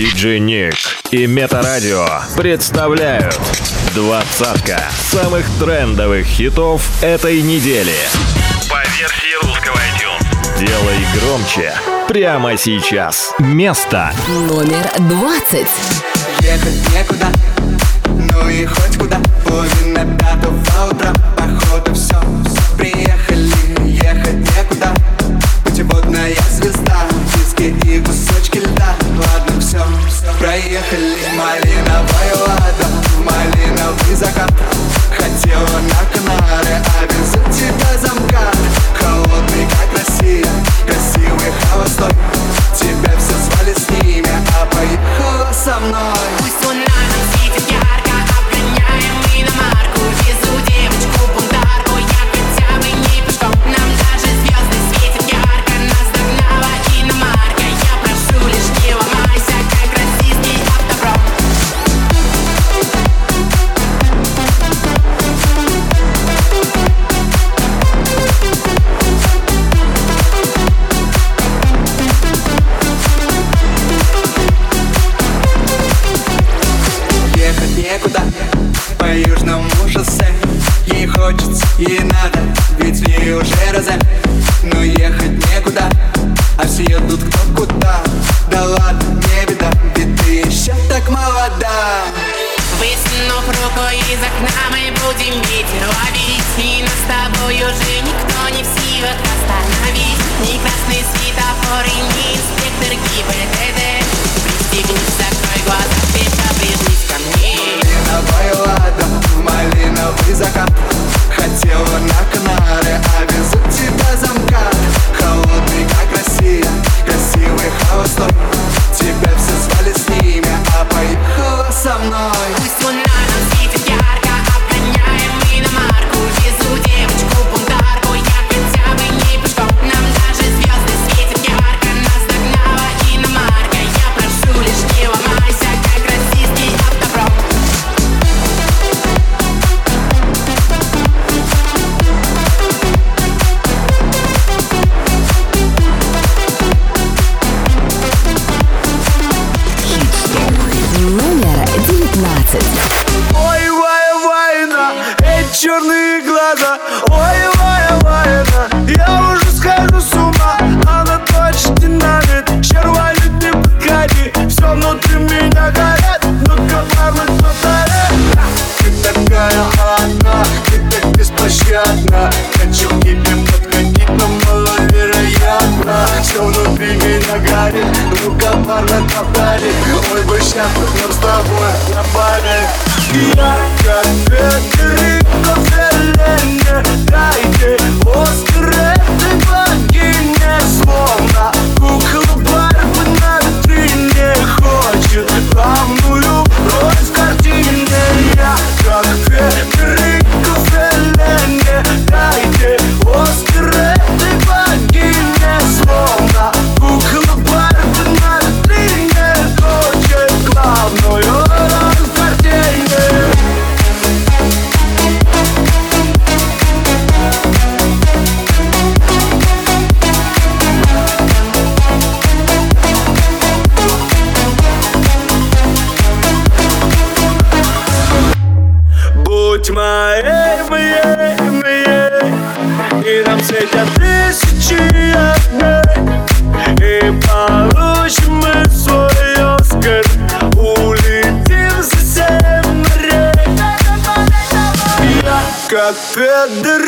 Диджей Ник и Метарадио представляют двадцатка самых трендовых хитов этой недели. По версии русского iTunes. Делай громче прямо сейчас. Место номер двадцать. Ехать некуда, ну и хоть куда. Половина пятого утра, походу все Пиво на Канары, а везут тебя замкат Холодный, как Россия, красивый холостой. Тебя все звали с ними, а поехала со мной. the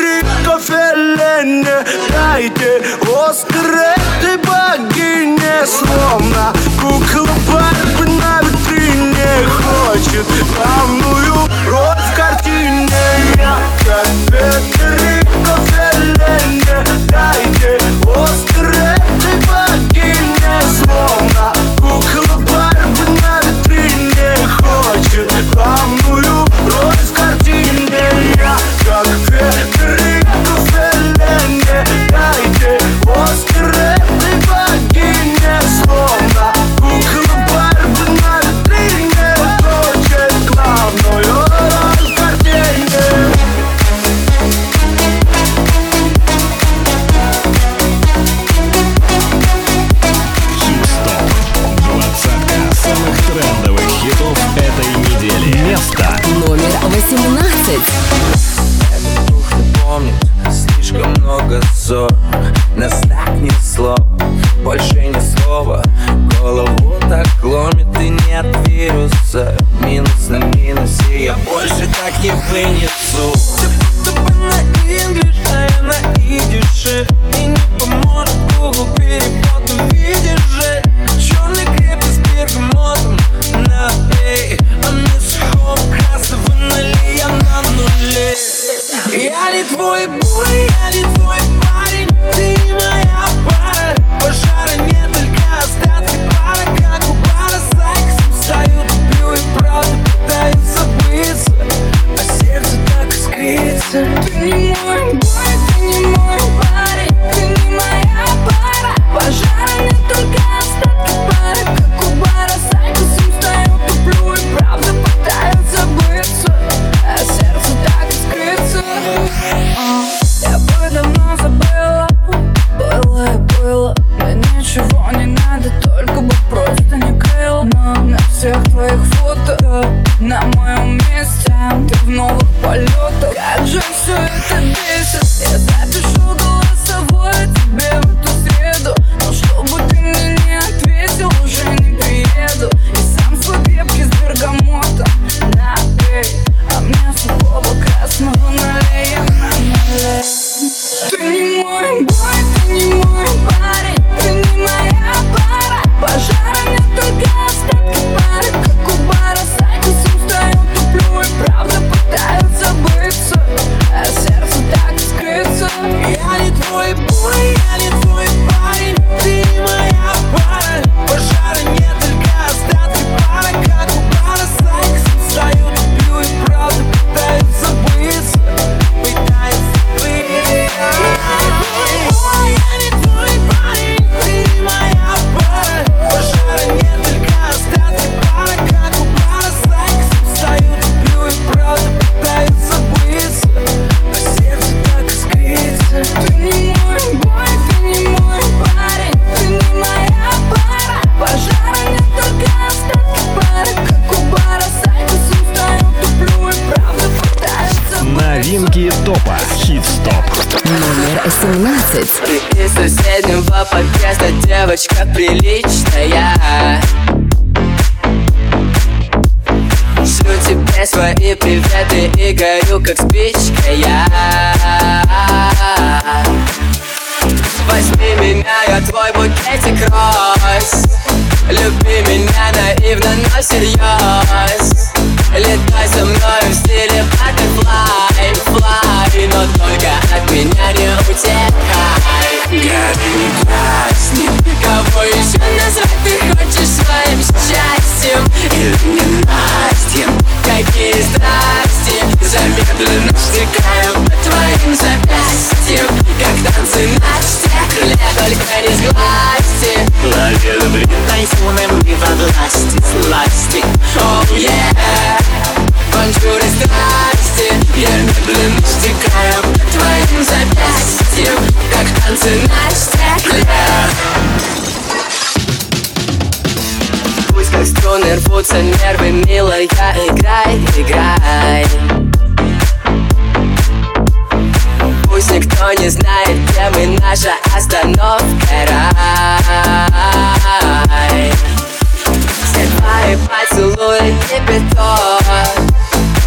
Мой поцелуй лепетон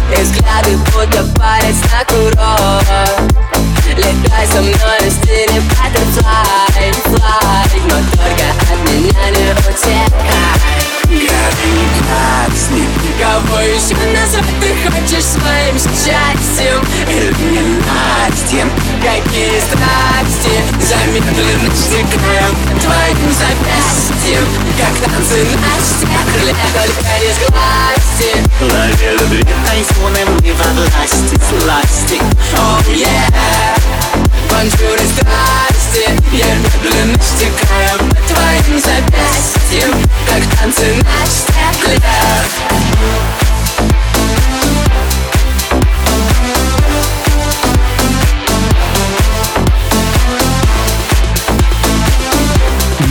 И взгляды будто палец на курорт Летай со мной в стиле butterfly, fly Но только от меня не утекай. Грады не плац, боюсь назад Ты хочешь своим счастьем. Иллюминатим Какие страсти Замедленно стекают Твоим запястьем? Как танцы на стекле Только не сглазьте Лови любви айфоном и во власти Сласти, oh, oh, yeah. Bonjour и страсти Я медленно стекаю по Твоим запястьям. Будем так танцы наш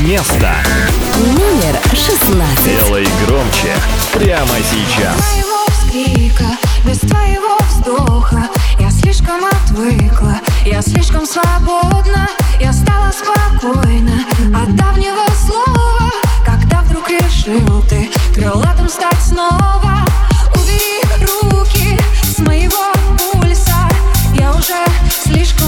место. Номер 16. Делай громче прямо сейчас. Без твоего вскрика, без твоего вздоха Я слишком отвыкла, я слишком свободна Я стала спокойна от давнего слова вдруг решил ты крылатым стать снова. Убери руки с моего пульса. Я уже слишком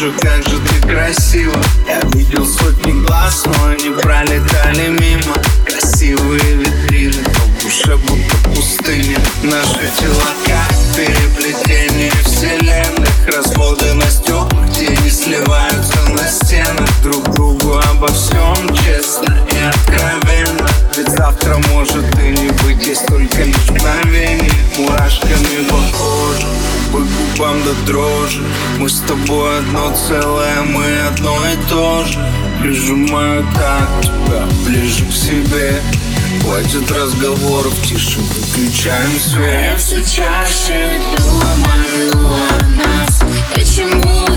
вижу, как же ты красива Я видел сотни глаз, но они пролетали мимо. Красивые витрины, но в душе будто пустыня. Наши тела как переплетение вселенных. Разводы на стеклах, не сливаются на стенах Друг другу обо всем честно и откровенно. Ведь завтра может и не быть, есть только лишь мгновение Мурашками по коже, по губам до дрожи. Мы с тобой одно целое, мы одно и то же. Прижимаю как тебя ближе к себе. Хватит разговоров, тише выключаем свет. Я все чаще думаю о нас. Почему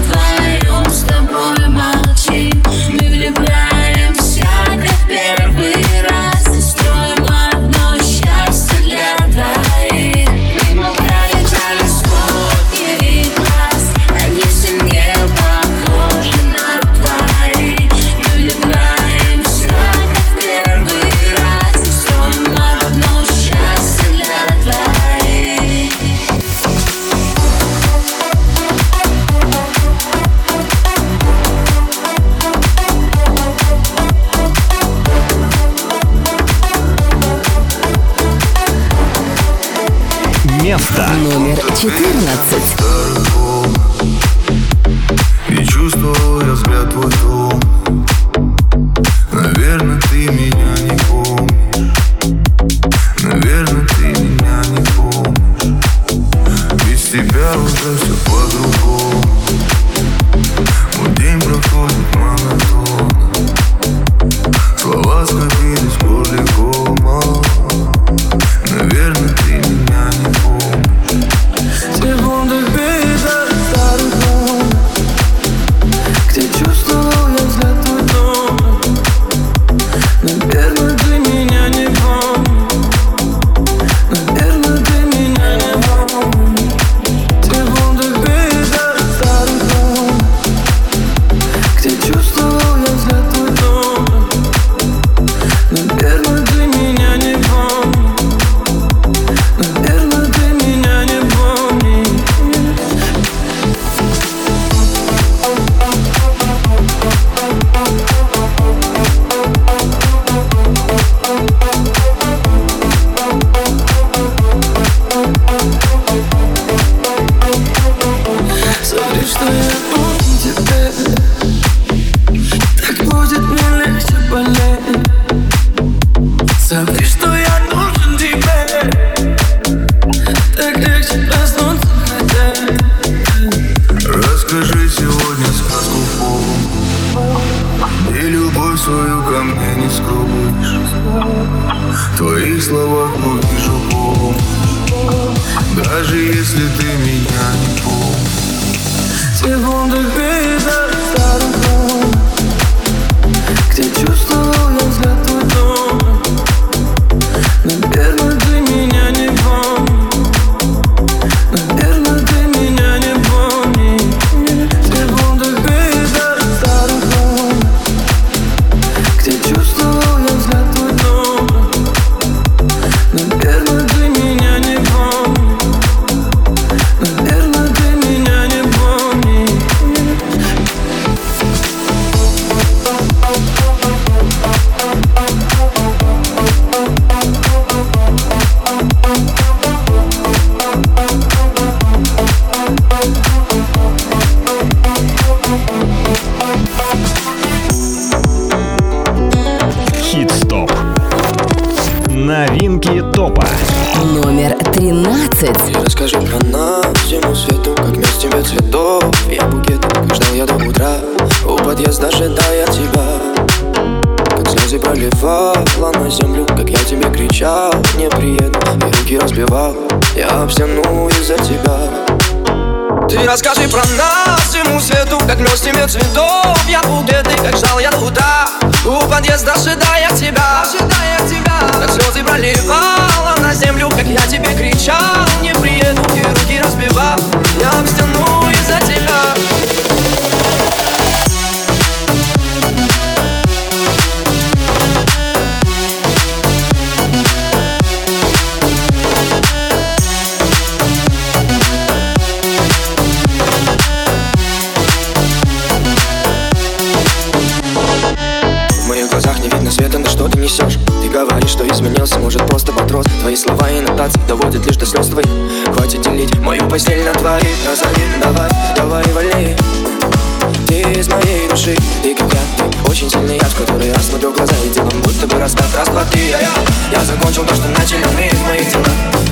расклад и я, а я Я закончил то, что начали мы в моих делах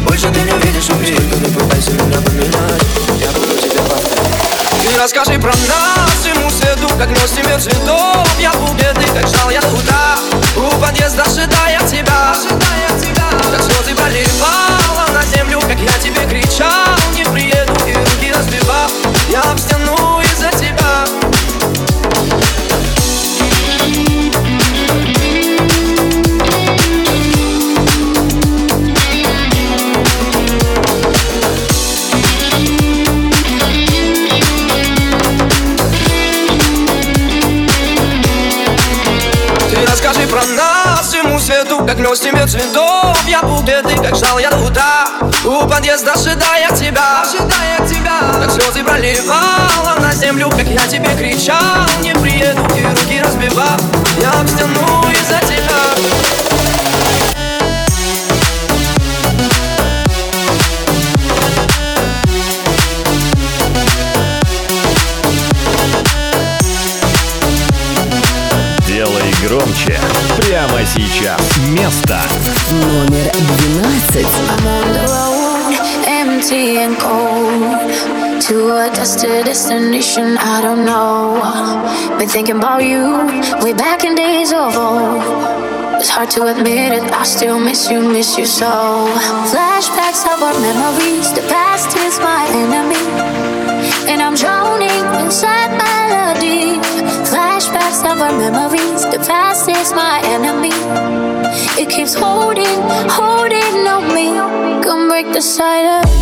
Больше ты не увидишь, убей Только не пытайся меня поменять. Я буду тебя повторять. Ты расскажи про нас всему свету Как носим мир цветов Я буду Как нес тебе цветов Я был бедный, как ждал я утра. У подъезда ожидая тебя Ожидая тебя. Как слезы проливала на землю Как я тебе кричал. Не приеду и руки разбивал Я об стену из-за тебя сейчас. Место Номер 12. I'm on the road, empty and cold. To a destined destination, I don't know. Been thinking about you way back in days of old. It's hard to admit it, I still miss you, miss you so. Flashbacks of our memories, the past is my enemy. And I'm drowning inside melody. our memories. The past is my enemy. It keeps holding, holding on me. Come break the silence.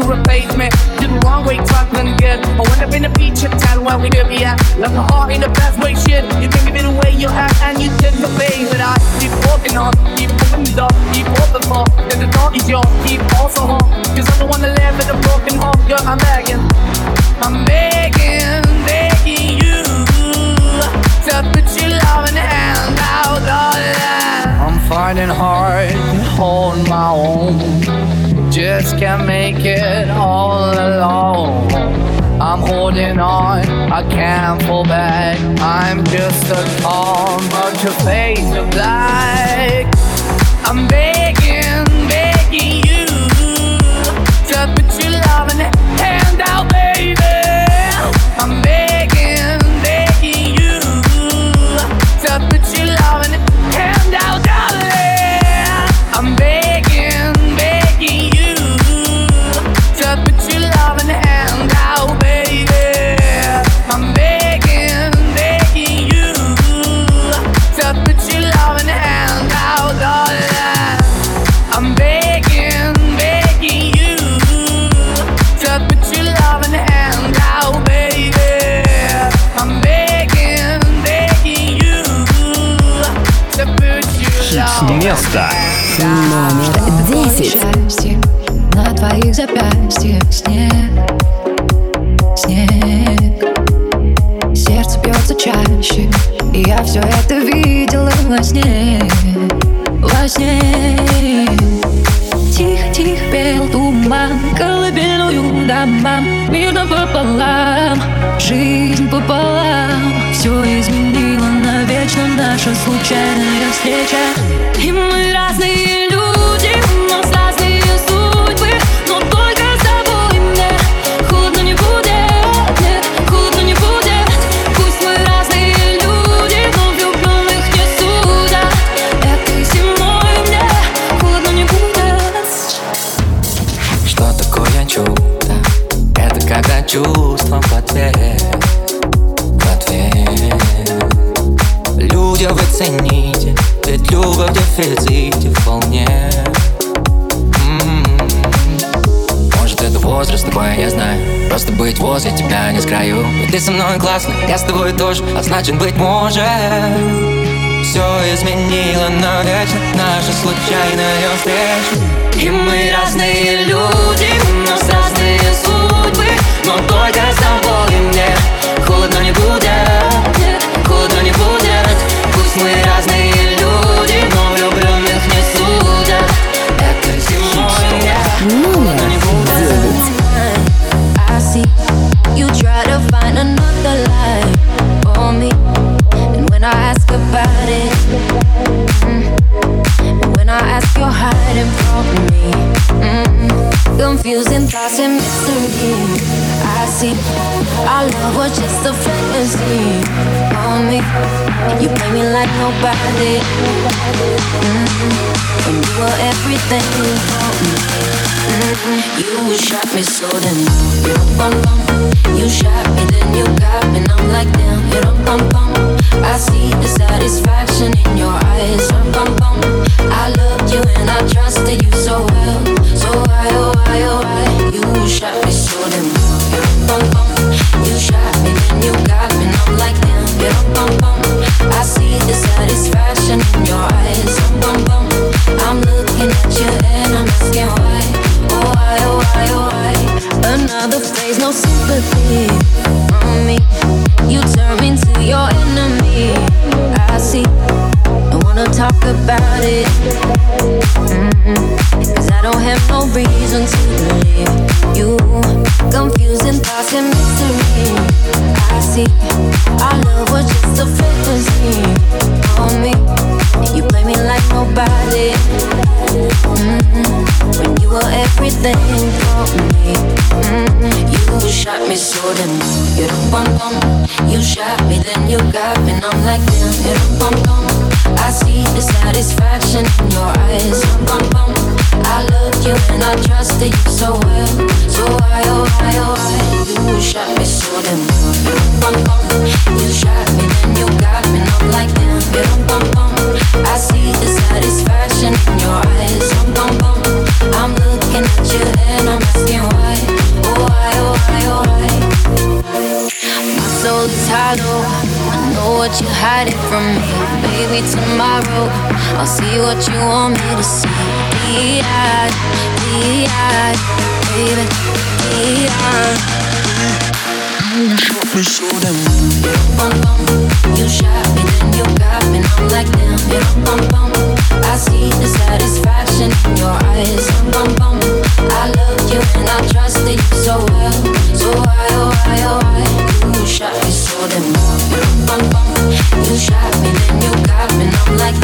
to the pavement. Did the wrong way, talking good. I went up in the beach of town where we could be at. Love my heart in the best way, shit. You can give it away, you have, and you did the thing. But I keep walking on, keep moving the door, keep walking for. Cause the door is yours, keep also home. Cause I don't wanna live in a broken home, girl. I'm begging, I'm begging, begging you to put your loving hand out, darling. I'm finding hard to hold my own just can't make it all alone. I'm holding on, I can't fall back. I'm just a calm, but you face the black. I'm. Я с тобой тоже, а значит быть может. Все изменило на навечно Наша случайная встреча. И мы разные люди, но нас разные судьбы Но только с тобой мне холодно не будет. you everything mm-hmm. you shot me so then you. You shot me then you hide it from me. Maybe tomorrow I'll see what you want me to see. Be eyed, be eyed, baby, be eyed you shot me. You me, then you got me, I'm like I see the satisfaction in your eyes. I you and I trusted you so well. So why, oh, why, oh, why? You shot me You shot me, then you got me, I'm like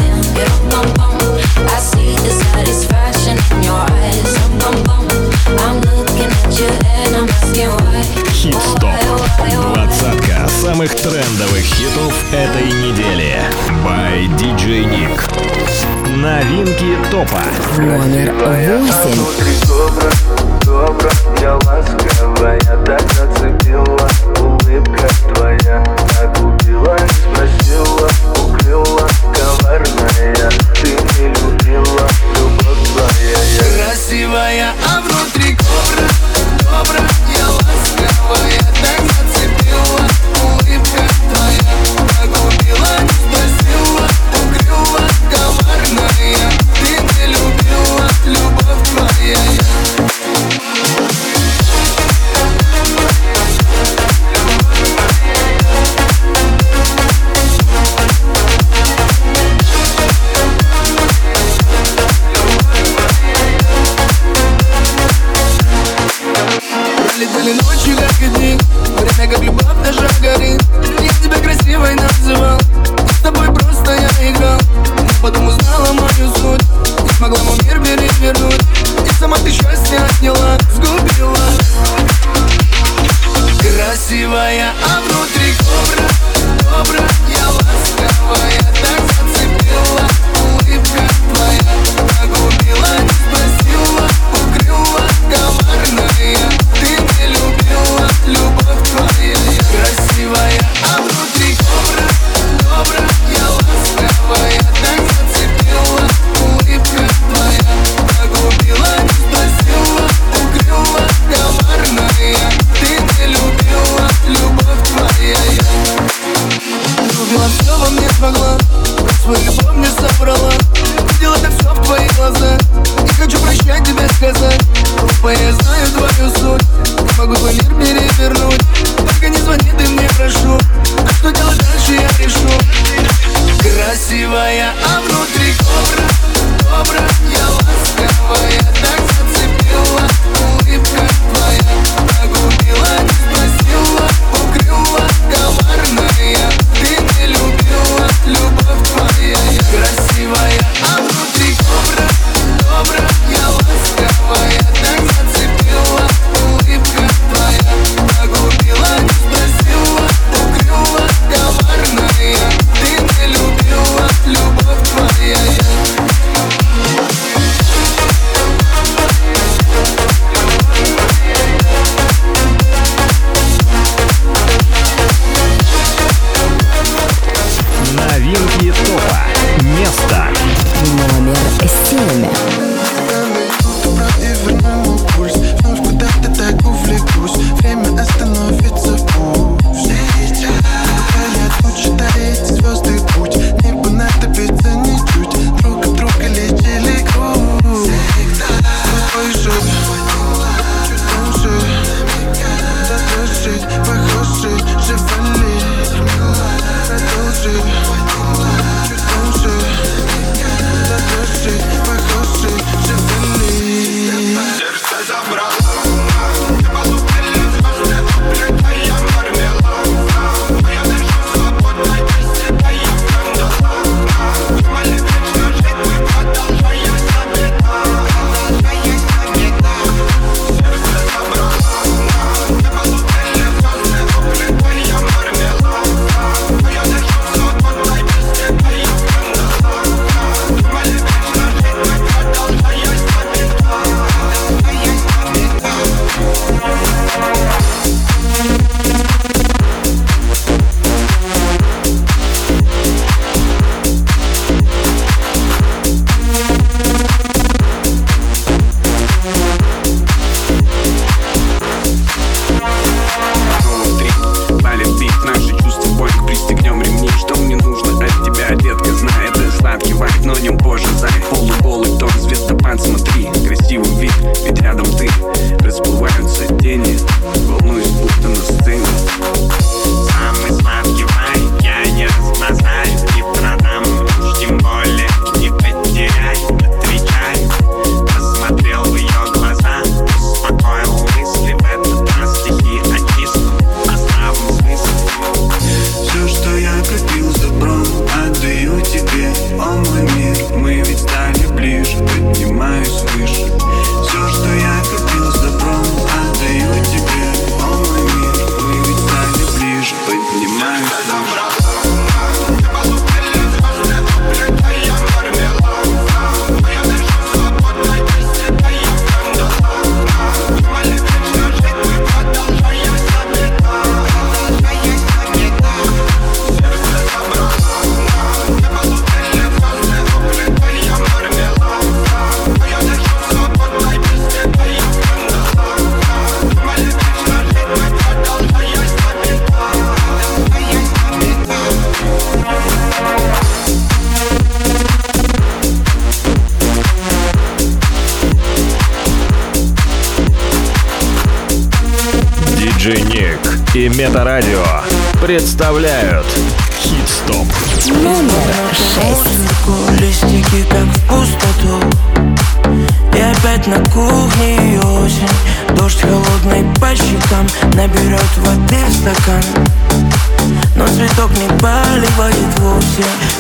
I see the satisfaction in your eyes. I'm looking at you and I'm asking why. Keep stop. Oh, Двадцатка самых трендовых хитов этой недели. By DJ Nick. Новинки топа. Номер восемь. Внутри добра, добра, я ласковая Так зацепила улыбка твоя Так убила, спросила, укрыла Коварная, ты не любила, любовь твоя я Красивая, а внутри кобра, добра, я ласковая Так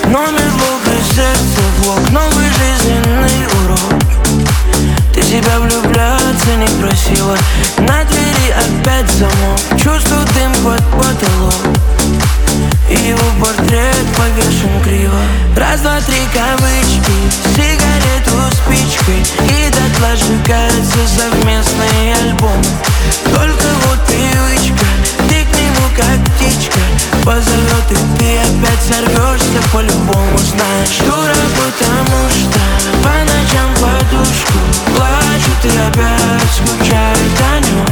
Номер блок и сердце блок Новый жизненный урок. Ты себя влюбляться не просила. На двери опять замок Чувствую дым под потолок. И его портрет повешен криво. Раз, два, три кавычки Сигарету спичкой. И дотла сжигаются совместные альбомы. Только вот привычка Ты к нему как Позовет и ты опять сорвешься По-любому знаешь. Дура, потому что По ночам подушку Плачут и опять скучают о нем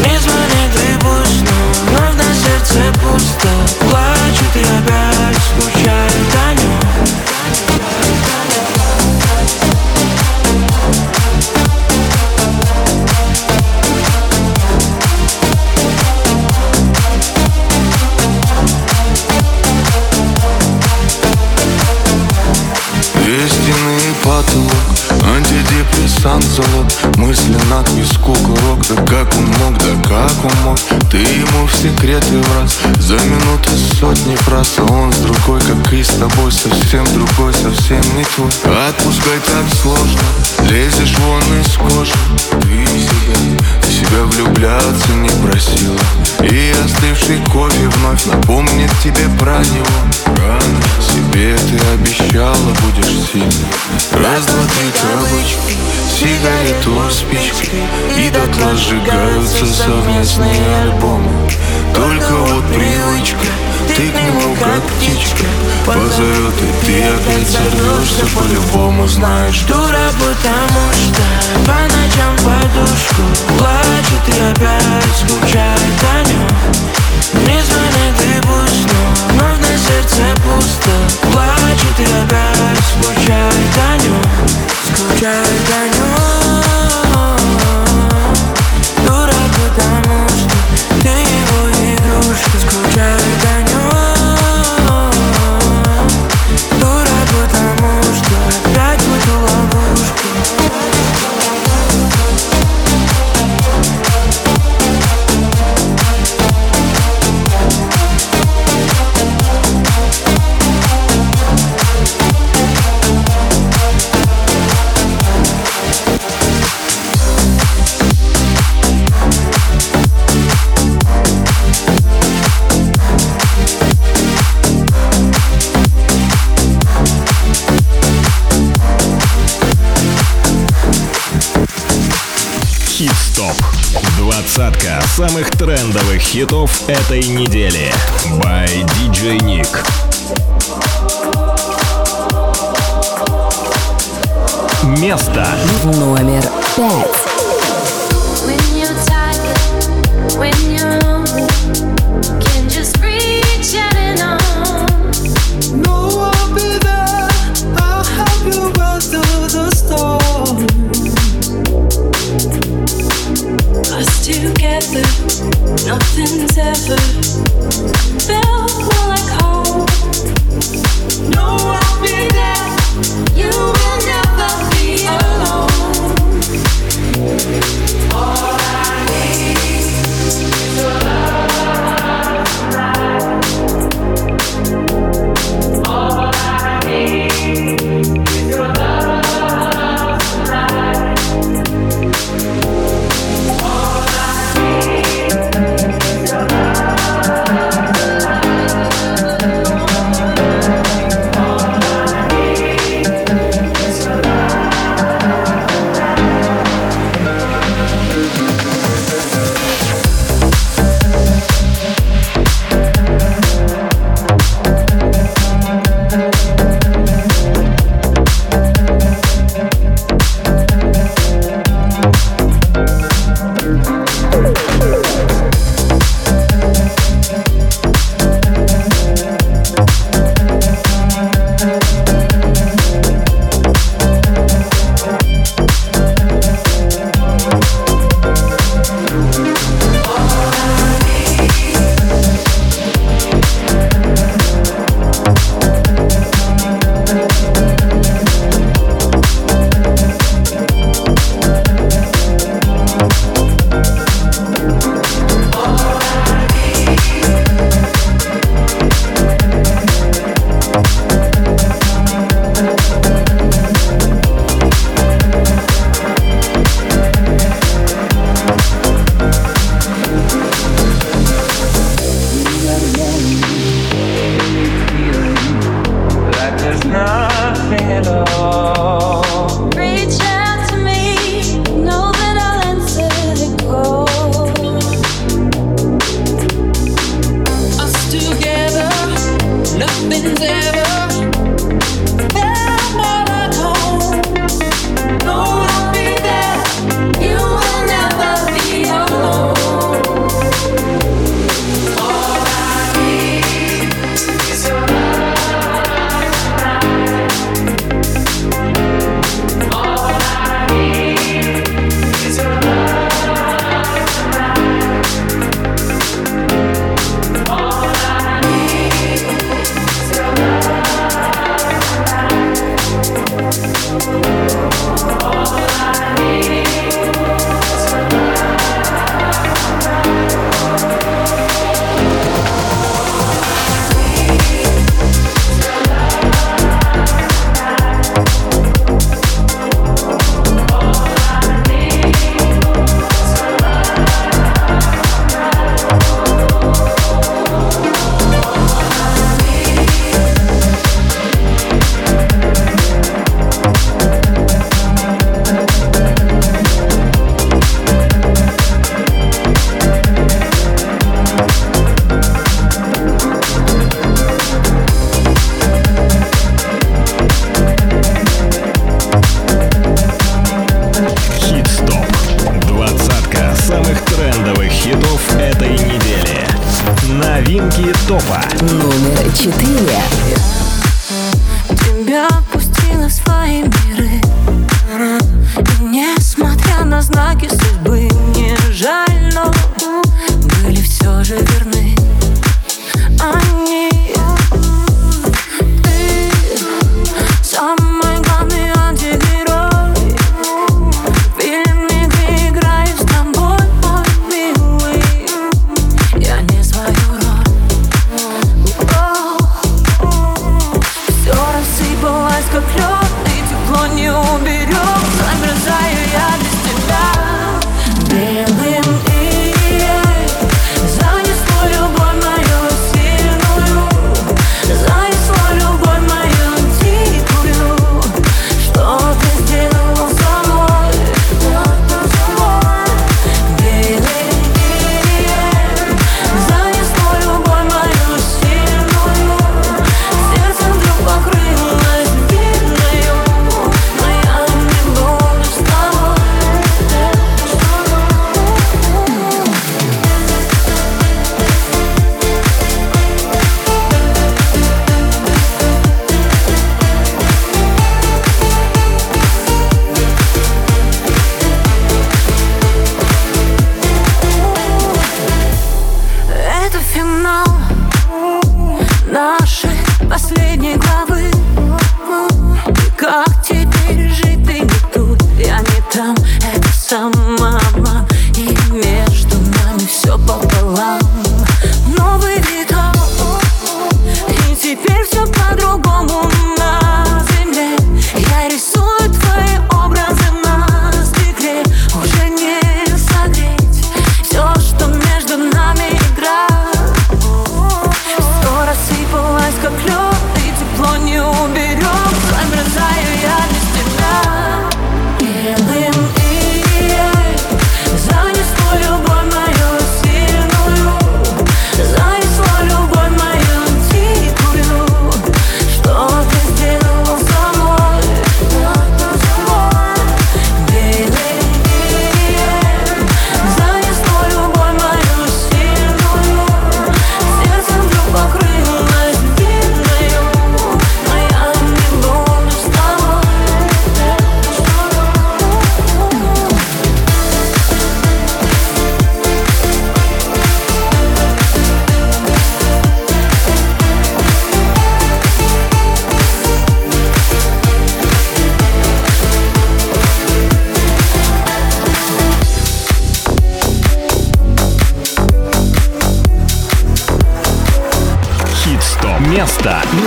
Не звонит и пусть, но вновь на сердце пусто. Плачут и опять скучают о нем Залог Мысли на виску курок Да как он мог, да как он мог? Ты ему в секреты в раз За минуты сотни фраз. А он с другой, как и с тобой Совсем другой, совсем не твой. Отпускать так сложно Лезешь вон из кожи. Ты себя, себя влюбляться не просила. И остывший кофе вновь Напомнит тебе про него. Рано себе ты обещала будешь сильной. Раз, два, три кавычки Сигарету спичкой И дотла сжигаются совместные альбомы. Только вот привычка Ты к нему как птичка. Позовет и ты опять сорвешься По-любому знаешь Дура, потому что По ночам подушку Плачет и опять скучает о нем Не сердце пусто. Плачет и опять скучает о нем Скучает о нем Дура, потому что Ты его игрушка Скучает о нем Двадцатка самых трендовых хитов этой недели. By DJ Nick. Место Номер пять.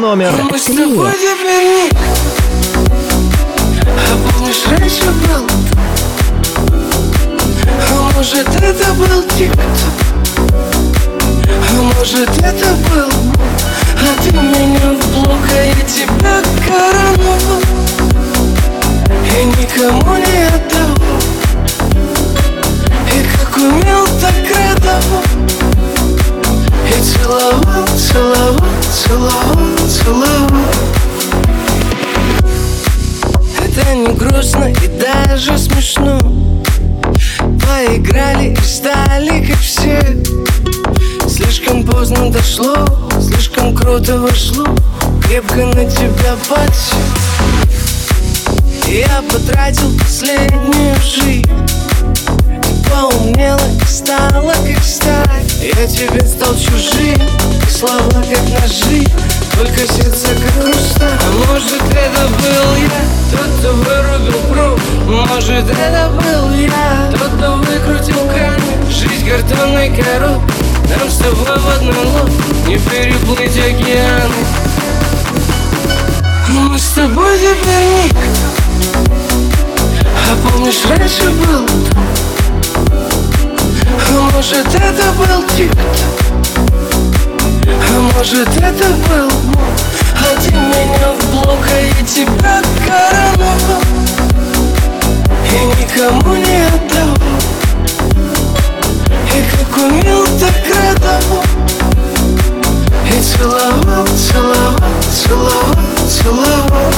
номер три. что-то вошло крепко на тебя пать Я потратил последнюю жизнь. Поумнела и стала как сталь. Я тебе стал чужим, слова как ножи. Только сердце как хрусталь А может это был я, тот, кто вырубил пруд Может это был я, тот, кто выкрутил камень. Жизнь картонной коробкой. Нам с тобой в одном лоб не переплыть океаны Но мы с тобой теперь никто А помнишь, раньше был? А может, это был тик-ток А может, это был Бог А ты меня в блок, а я тебя короновал И никому не отдавал. И как умел, так радовал И целовал, целовал, целовал, целовал.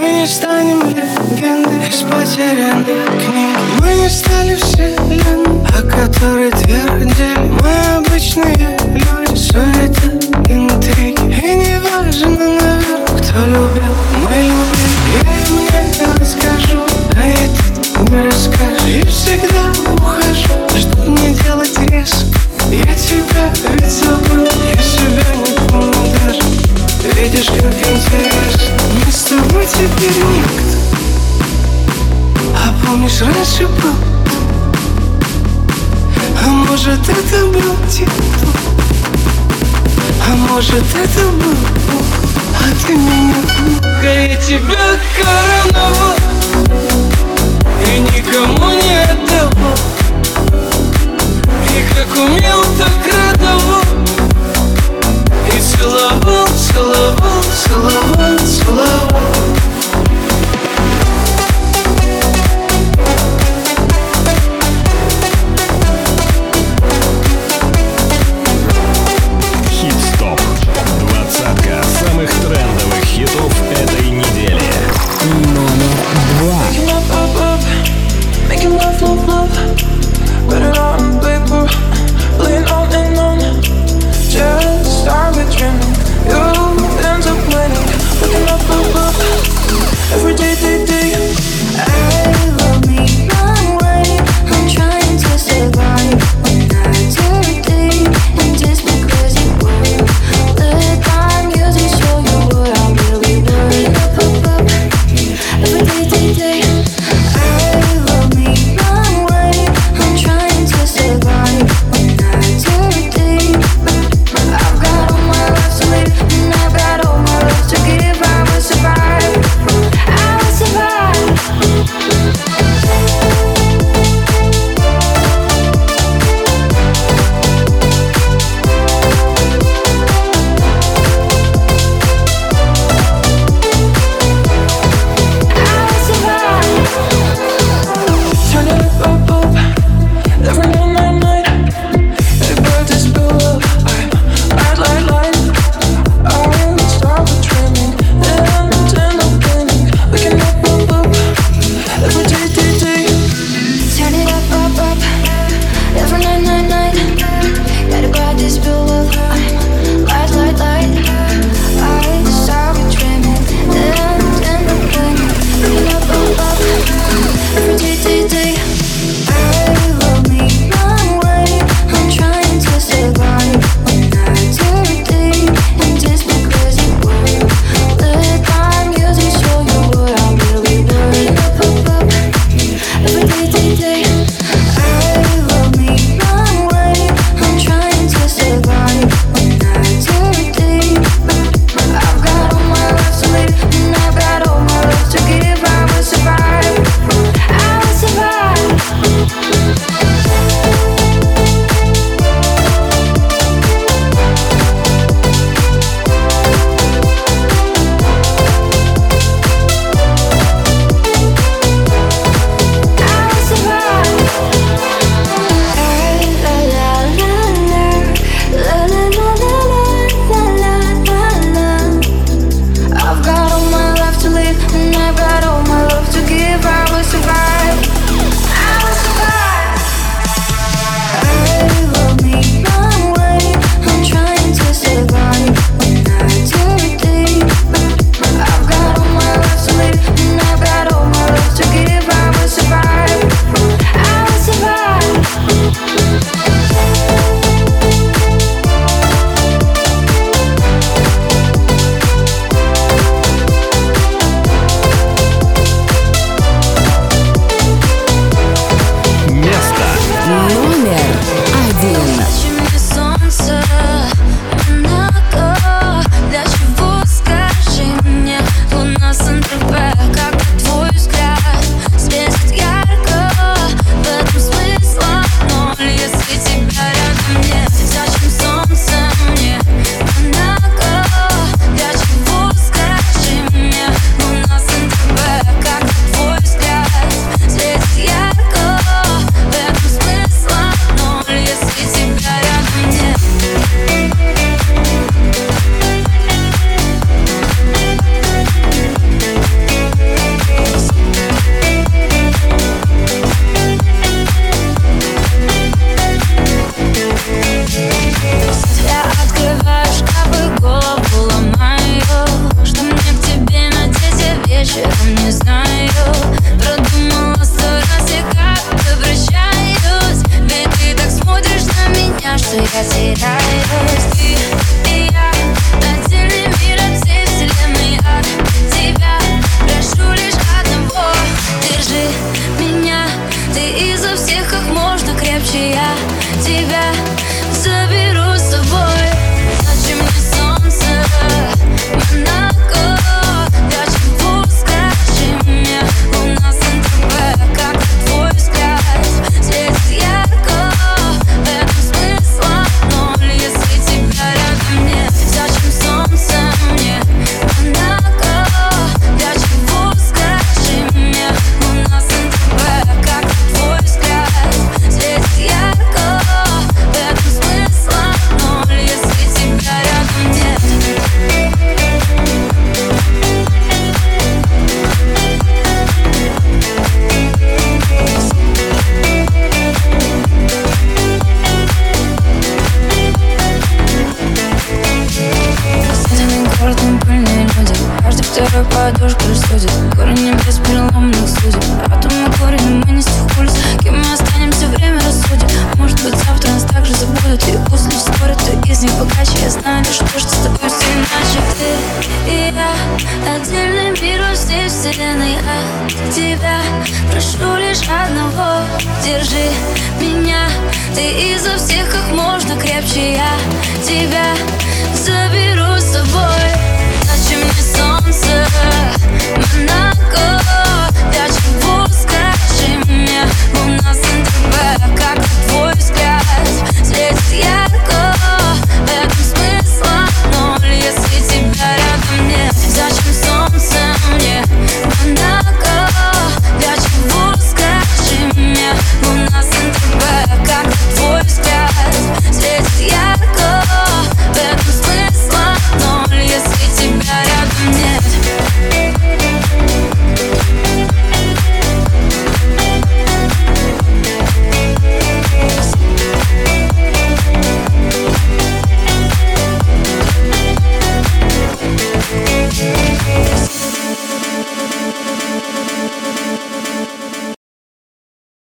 Мы не станем легендой с потерянной книгой не стали вселенной, о которой твердили Мы обычные люди, суета, интриги. И не важно, наверное, кто любил, мы любили Я им не расскажу, а это не расскажешь И всегда ухожу, чтоб не делать резко. Я тебя ведь забыл, я себя не помню даже. Видишь, как интересно, мы с тобой теперь никто А помнишь, раньше был? А может, это был титул А может, это был Бог? А ты меня А я тебя короновал. И никому не отдавал. И как умел, так радовал. И целовал, целовал, целовал, целовал